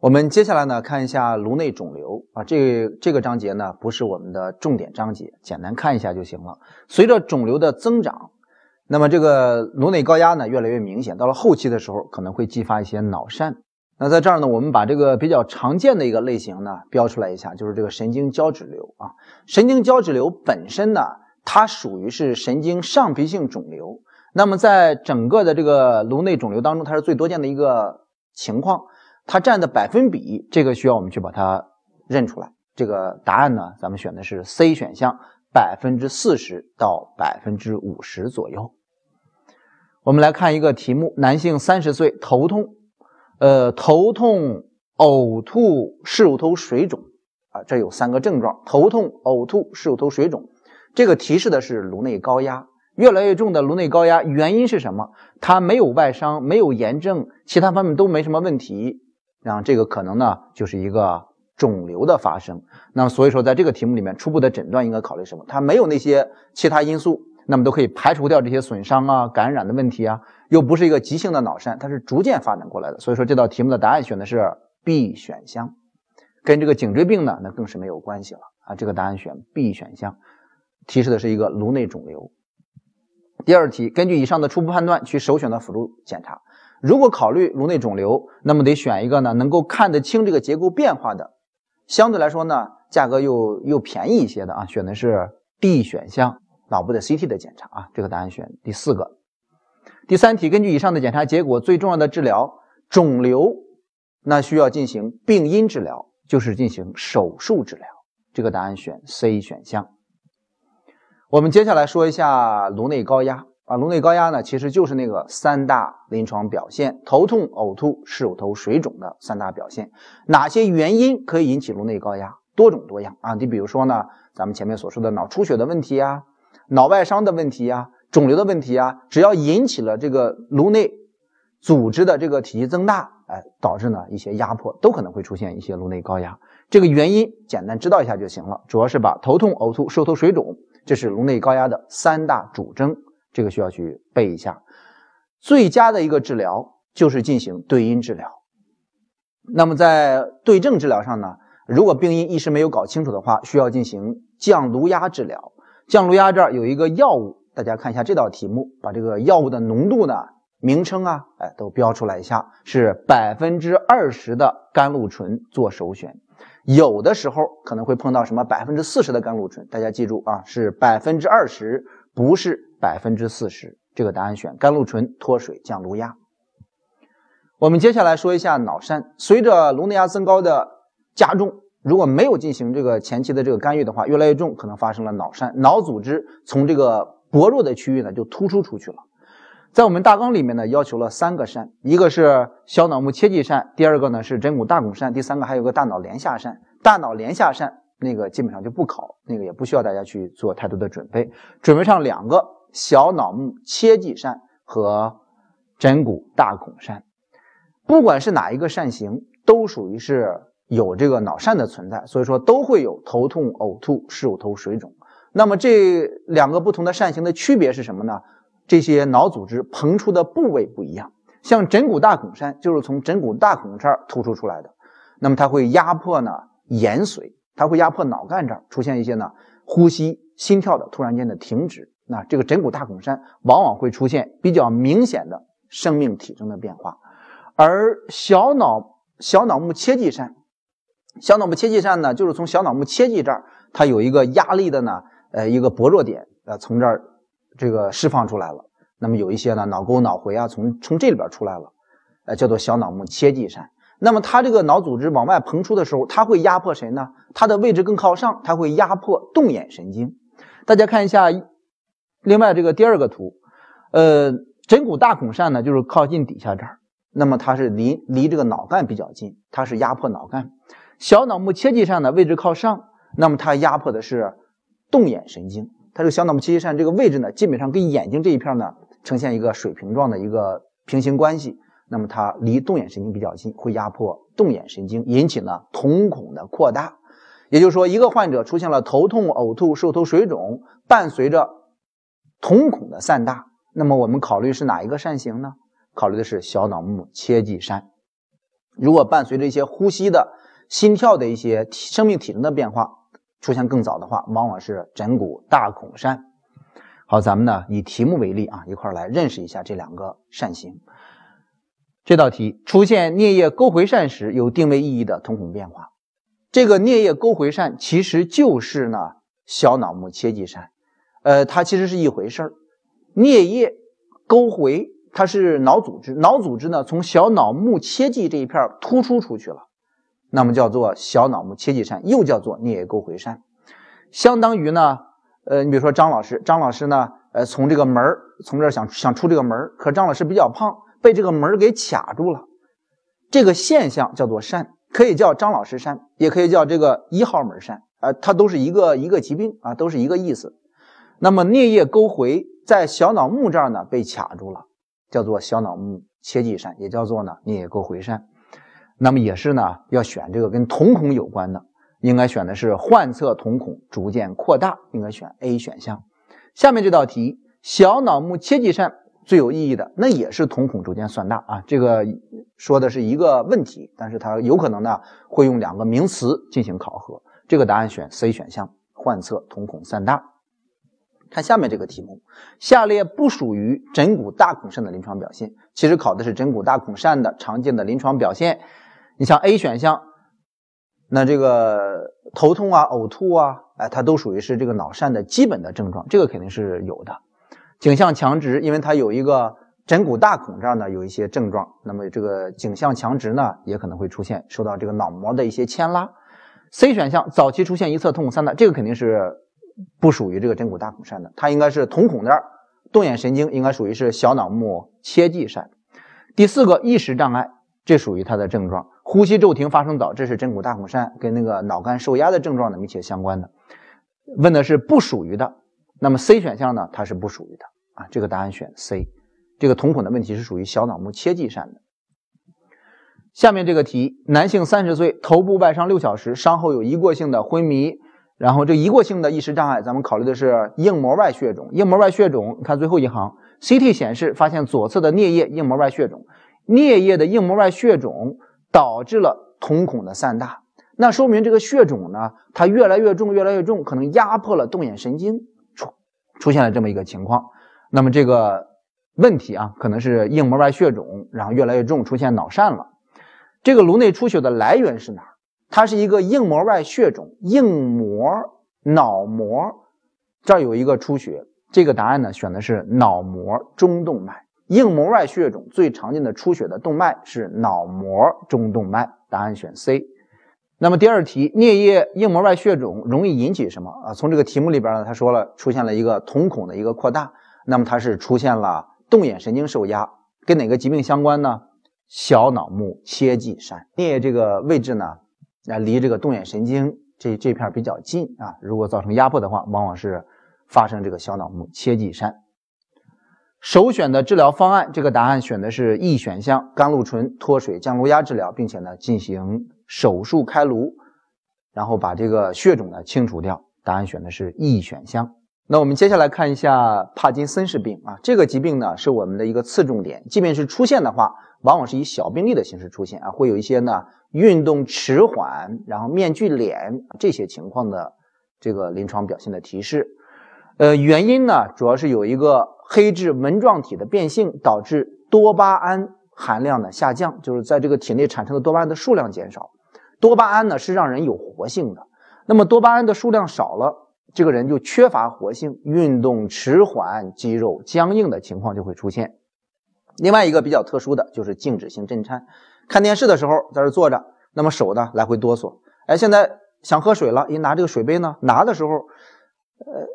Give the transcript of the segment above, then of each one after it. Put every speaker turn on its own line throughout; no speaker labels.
我们接下来呢，看一下颅内肿瘤啊，这这个章节呢不是我们的重点章节，简单看一下就行了。随着肿瘤的增长，那么这个颅内高压呢越来越明显，到了后期的时候可能会激发一些脑疝。那在这儿呢，我们把这个比较常见的一个类型呢标出来一下，就是这个神经胶质瘤啊。神经胶质瘤本身呢，它属于是神经上皮性肿瘤，那么在整个的这个颅内肿瘤当中，它是最多见的一个情况。它占的百分比，这个需要我们去把它认出来。这个答案呢，咱们选的是 C 选项，百分之四十到百分之五十左右。我们来看一个题目：男性三十岁，头痛，呃，头痛、呕吐、室乳头水肿啊，这有三个症状：头痛、呕吐、室乳头水肿。这个提示的是颅内高压，越来越重的颅内高压，原因是什么？他没有外伤，没有炎症，其他方面都没什么问题。然后这个可能呢，就是一个肿瘤的发生。那么所以说，在这个题目里面，初步的诊断应该考虑什么？它没有那些其他因素，那么都可以排除掉这些损伤啊、感染的问题啊，又不是一个急性的脑疝，它是逐渐发展过来的。所以说，这道题目的答案选的是 B 选项，跟这个颈椎病呢，那更是没有关系了啊。这个答案选 B 选项，提示的是一个颅内肿瘤。第二题，根据以上的初步判断，去首选的辅助检查。如果考虑颅内肿瘤，那么得选一个呢能够看得清这个结构变化的，相对来说呢价格又又便宜一些的啊，选的是 D 选项，脑部的 CT 的检查啊，这个答案选第四个。第三题，根据以上的检查结果，最重要的治疗肿瘤，那需要进行病因治疗，就是进行手术治疗，这个答案选 C 选项。我们接下来说一下颅内高压。啊，颅内高压呢，其实就是那个三大临床表现：头痛、呕吐、室乳头水肿的三大表现。哪些原因可以引起颅内高压？多种多样啊！你比如说呢，咱们前面所说的脑出血的问题啊，脑外伤的问题啊，肿瘤的问题啊，只要引起了这个颅内组织的这个体积增大，哎，导致呢一些压迫，都可能会出现一些颅内高压。这个原因简单知道一下就行了，主要是把头痛、呕吐、室乳头水肿，这是颅内高压的三大主征。这个需要去背一下，最佳的一个治疗就是进行对因治疗。那么在对症治疗上呢，如果病因一时没有搞清楚的话，需要进行降颅压治疗。降颅压这儿有一个药物，大家看一下这道题目，把这个药物的浓度呢、名称啊，哎，都标出来一下，是百分之二十的甘露醇做首选。有的时候可能会碰到什么百分之四十的甘露醇，大家记住啊，是百分之二十，不是。百分之四十，这个答案选甘露醇脱水降颅压。我们接下来说一下脑疝，随着颅内压增高的加重，如果没有进行这个前期的这个干预的话，越来越重，可能发生了脑疝，脑组织从这个薄弱的区域呢就突出出去了。在我们大纲里面呢，要求了三个疝，一个是小脑幕切迹疝，第二个呢是枕骨大孔疝，第三个还有个大脑连下疝。大脑连下疝那个基本上就不考，那个也不需要大家去做太多的准备，准备上两个。小脑幕切迹疝和枕骨大孔疝，不管是哪一个疝型，都属于是有这个脑疝的存在，所以说都会有头痛、呕吐、室乳头水肿。那么这两个不同的疝型的区别是什么呢？这些脑组织膨出的部位不一样。像枕骨大孔疝就是从枕骨大孔这儿突出出来的，那么它会压迫呢延髓，它会压迫脑干这儿，出现一些呢呼吸、心跳的突然间的停止。那这个枕骨大孔疝往往会出现比较明显的生命体征的变化，而小脑小脑幕切迹疝，小脑幕切迹疝呢，就是从小脑幕切迹这儿，它有一个压力的呢，呃，一个薄弱点，呃，从这儿这个释放出来了。那么有一些呢，脑沟、脑回啊，从从这里边出来了，呃，叫做小脑幕切迹疝。那么它这个脑组织往外膨出的时候，它会压迫谁呢？它的位置更靠上，它会压迫动眼神经。大家看一下。另外，这个第二个图，呃，枕骨大孔疝呢，就是靠近底下这儿，那么它是离离这个脑干比较近，它是压迫脑干。小脑幕切迹疝呢，位置靠上，那么它压迫的是动眼神经。它这个小脑幕切迹疝这个位置呢，基本上跟眼睛这一片呢呈现一个水平状的一个平行关系，那么它离动眼神经比较近，会压迫动眼神经，引起呢瞳孔的扩大。也就是说，一个患者出现了头痛、呕吐、舌头水肿，伴随着瞳孔的散大，那么我们考虑是哪一个扇形呢？考虑的是小脑幕切迹疝。如果伴随着一些呼吸的、心跳的一些生命体征的变化出现更早的话，往往是枕骨大孔疝。好，咱们呢以题目为例啊，一块来认识一下这两个扇形。这道题出现颞叶沟回疝时，有定位意义的瞳孔变化。这个颞叶沟回疝其实就是呢小脑目切迹疝，呃，它其实是一回事儿。颞叶沟回，它是脑组织，脑组织呢从小脑目切迹这一片突出出去了，那么叫做小脑目切迹疝，又叫做颞叶沟回疝，相当于呢，呃，你比如说张老师，张老师呢，呃，从这个门从这儿想想出这个门可张老师比较胖。被这个门给卡住了，这个现象叫做疝，可以叫张老师疝，也可以叫这个一号门疝，啊，它都是一个一个疾病啊，都是一个意思。那么颞叶沟回在小脑目这儿呢被卡住了，叫做小脑目切迹疝，也叫做呢颞叶沟回疝。那么也是呢要选这个跟瞳孔有关的，应该选的是患侧瞳孔逐渐扩大，应该选 A 选项。下面这道题，小脑目切迹疝。最有意义的那也是瞳孔逐渐算大啊，这个说的是一个问题，但是它有可能呢会用两个名词进行考核。这个答案选 C 选项，患侧瞳孔散大。看下面这个题目，下列不属于枕骨大孔疝的临床表现，其实考的是枕骨大孔疝的常见的临床表现。你像 A 选项，那这个头痛啊、呕吐啊，哎，它都属于是这个脑疝的基本的症状，这个肯定是有的。颈项强直，因为它有一个枕骨大孔这儿呢，有一些症状，那么这个颈项强直呢，也可能会出现受到这个脑膜的一些牵拉。C 选项早期出现一侧瞳孔散大，这个肯定是不属于这个枕骨大孔疝的，它应该是瞳孔那儿动眼神经应该属于是小脑目切迹疝。第四个意识障碍，这属于它的症状，呼吸骤停发生早，这是枕骨大孔疝跟那个脑干受压的症状呢密切相关的。问的是不属于的。那么 C 选项呢？它是不属于的啊，这个答案选 C。这个瞳孔的问题是属于小脑目切迹疝的。下面这个题，男性三十岁，头部外伤六小时，伤后有一过性的昏迷，然后这一过性的意识障碍，咱们考虑的是硬膜外血肿。硬膜外血肿，你看最后一行，CT 显示发现左侧的颞叶硬膜外血肿，颞叶的硬膜外血肿导致了瞳孔的散大，那说明这个血肿呢，它越来越重，越来越重，可能压迫了动眼神经。出现了这么一个情况，那么这个问题啊，可能是硬膜外血肿，然后越来越重，出现脑疝了。这个颅内出血的来源是哪儿？它是一个硬膜外血肿，硬膜脑膜这儿有一个出血。这个答案呢，选的是脑膜中动脉。硬膜外血肿最常见的出血的动脉是脑膜中动脉，答案选 C。那么第二题，颞叶硬膜外血肿容易引起什么啊？从这个题目里边呢，他说了，出现了一个瞳孔的一个扩大，那么它是出现了动眼神经受压，跟哪个疾病相关呢？小脑目切迹疝。颞叶这个位置呢，啊，离这个动眼神经这这片比较近啊，如果造成压迫的话，往往是发生这个小脑目切迹疝。首选的治疗方案，这个答案选的是 E 选项，甘露醇脱水降颅压治疗，并且呢进行。手术开颅，然后把这个血肿呢清除掉。答案选的是 E 选项。那我们接下来看一下帕金森氏病啊，这个疾病呢是我们的一个次重点。即便是出现的话，往往是以小病例的形式出现啊，会有一些呢运动迟缓，然后面具脸这些情况的这个临床表现的提示。呃，原因呢主要是有一个黑质纹状体的变性，导致多巴胺含量的下降，就是在这个体内产生的多巴胺的数量减少。多巴胺呢是让人有活性的，那么多巴胺的数量少了，这个人就缺乏活性，运动迟缓，肌肉僵硬的情况就会出现。另外一个比较特殊的就是静止性震颤，看电视的时候在这坐着，那么手呢来回哆嗦，哎，现在想喝水了，一拿这个水杯呢，拿的时候，呃，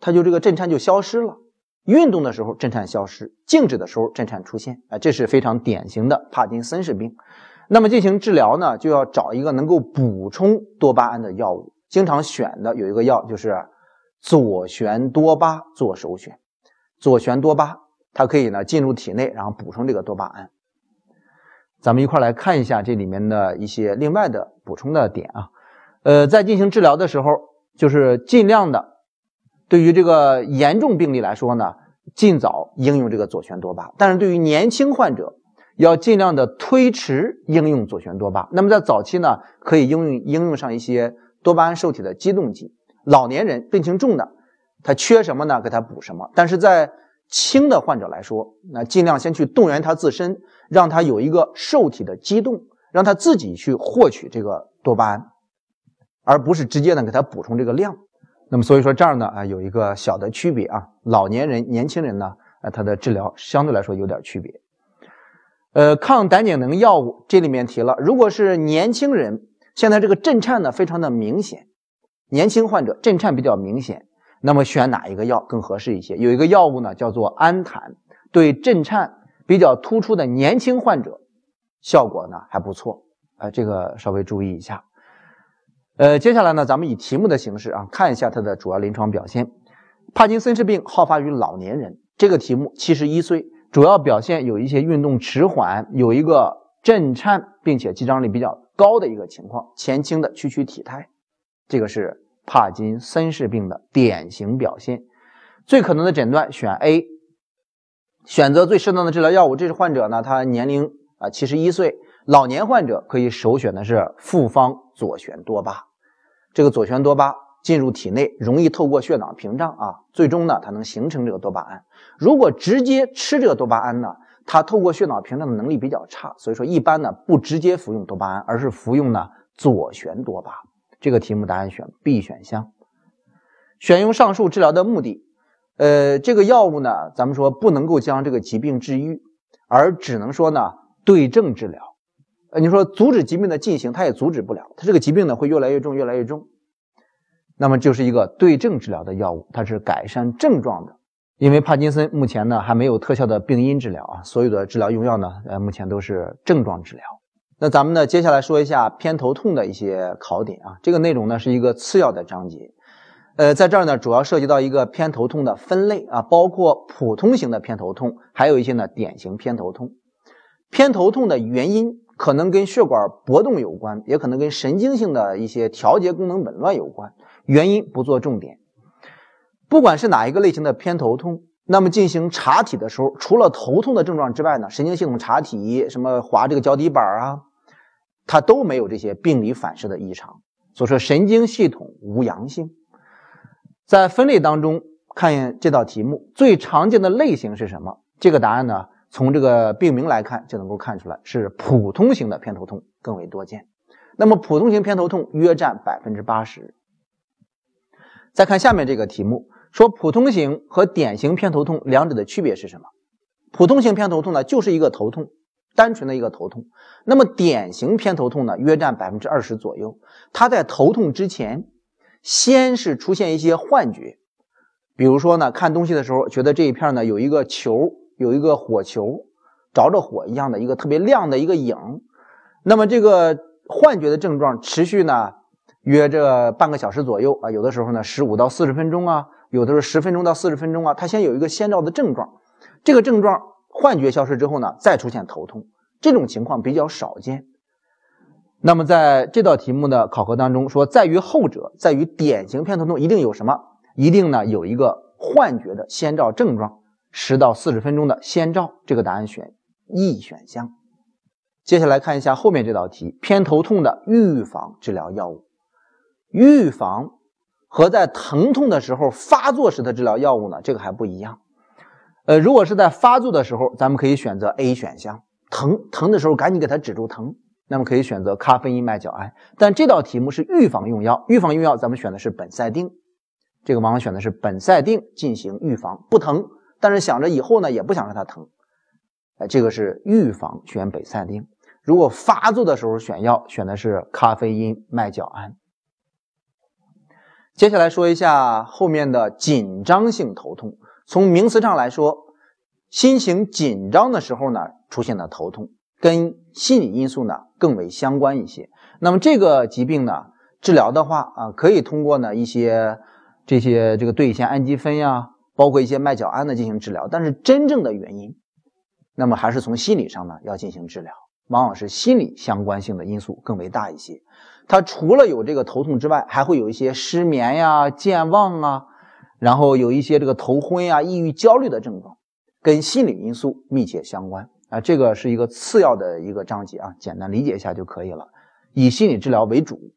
他就这个震颤就消失了。运动的时候震颤消失，静止的时候震颤出现，啊，这是非常典型的帕金森氏病。那么进行治疗呢，就要找一个能够补充多巴胺的药物。经常选的有一个药就是左旋多巴做首选。左旋多巴它可以呢进入体内，然后补充这个多巴胺。咱们一块来看一下这里面的一些另外的补充的点啊。呃，在进行治疗的时候，就是尽量的对于这个严重病例来说呢，尽早应用这个左旋多巴。但是对于年轻患者，要尽量的推迟应用左旋多巴。那么在早期呢，可以应用应用上一些多巴胺受体的激动剂。老年人病情重的，他缺什么呢？给他补什么。但是在轻的患者来说，那尽量先去动员他自身，让他有一个受体的激动，让他自己去获取这个多巴胺，而不是直接呢给他补充这个量。那么所以说这儿呢啊有一个小的区别啊，老年人、年轻人呢啊他的治疗相对来说有点区别。呃，抗胆碱能药物这里面提了，如果是年轻人，现在这个震颤呢非常的明显，年轻患者震颤比较明显。那么选哪一个药更合适一些？有一个药物呢，叫做安坦，对震颤比较突出的年轻患者，效果呢还不错。呃，这个稍微注意一下。呃，接下来呢，咱们以题目的形式啊，看一下它的主要临床表现。帕金森氏病好发于老年人，这个题目七十一岁，主要表现有一些运动迟缓，有一个震颤，并且肌张力比较高的一个情况，前倾的屈曲体态，这个是。帕金森氏病的典型表现，最可能的诊断选 A，选择最适当的治疗药物。这是患者呢，他年龄啊七十一岁，老年患者可以首选的是复方左旋多巴。这个左旋多巴进入体内，容易透过血脑屏障啊，最终呢它能形成这个多巴胺。如果直接吃这个多巴胺呢，它透过血脑屏障的能力比较差，所以说一般呢不直接服用多巴胺，而是服用呢左旋多巴。这个题目答案选 B 选项。选用上述治疗的目的，呃，这个药物呢，咱们说不能够将这个疾病治愈，而只能说呢对症治疗。呃，你说阻止疾病的进行，它也阻止不了，它这个疾病呢会越来越重，越来越重。那么就是一个对症治疗的药物，它是改善症状的。因为帕金森目前呢还没有特效的病因治疗啊，所有的治疗用药呢，呃，目前都是症状治疗。那咱们呢，接下来说一下偏头痛的一些考点啊。这个内容呢是一个次要的章节，呃，在这儿呢主要涉及到一个偏头痛的分类啊，包括普通型的偏头痛，还有一些呢典型偏头痛。偏头痛的原因可能跟血管搏动有关，也可能跟神经性的一些调节功能紊乱有关，原因不做重点。不管是哪一个类型的偏头痛。那么进行查体的时候，除了头痛的症状之外呢，神经系统查体，什么划这个脚底板啊，它都没有这些病理反射的异常，所以说神经系统无阳性。在分类当中看这道题目，最常见的类型是什么？这个答案呢，从这个病名来看就能够看出来，是普通型的偏头痛更为多见。那么普通型偏头痛约占百分之八十。再看下面这个题目。说普通型和典型偏头痛两者的区别是什么？普通型偏头痛呢，就是一个头痛，单纯的一个头痛。那么典型偏头痛呢，约占百分之二十左右。它在头痛之前，先是出现一些幻觉，比如说呢，看东西的时候觉得这一片呢有一个球，有一个火球，着着火一样的一个特别亮的一个影。那么这个幻觉的症状持续呢，约这半个小时左右啊，有的时候呢十五到四十分钟啊。有的是十分钟到四十分钟啊，它先有一个先兆的症状，这个症状幻觉消失之后呢，再出现头痛，这种情况比较少见。那么在这道题目的考核当中说，在于后者，在于典型偏头痛一定有什么？一定呢有一个幻觉的先兆症状，十到四十分钟的先兆，这个答案选 E 选项。接下来看一下后面这道题，偏头痛的预防治疗药物，预防。和在疼痛的时候发作时的治疗药物呢，这个还不一样。呃，如果是在发作的时候，咱们可以选择 A 选项，疼疼的时候赶紧给它止住疼，那么可以选择咖啡因麦角胺。但这道题目是预防用药，预防用药咱们选的是苯赛定，这个往往选的是苯赛定进行预防，不疼，但是想着以后呢也不想让它疼，哎，这个是预防选苯赛定。如果发作的时候选药，选的是咖啡因麦角胺。接下来说一下后面的紧张性头痛。从名词上来说，心情紧张的时候呢，出现的头痛，跟心理因素呢更为相关一些。那么这个疾病呢，治疗的话啊，可以通过呢一些这些这个对乙酰氨基酚呀，包括一些麦角胺的进行治疗。但是真正的原因，那么还是从心理上呢要进行治疗，往往是心理相关性的因素更为大一些。他除了有这个头痛之外，还会有一些失眠呀、健忘啊，然后有一些这个头昏呀、抑郁、焦虑的症状，跟心理因素密切相关啊，这个是一个次要的一个章节啊，简单理解一下就可以了。以心理治疗为主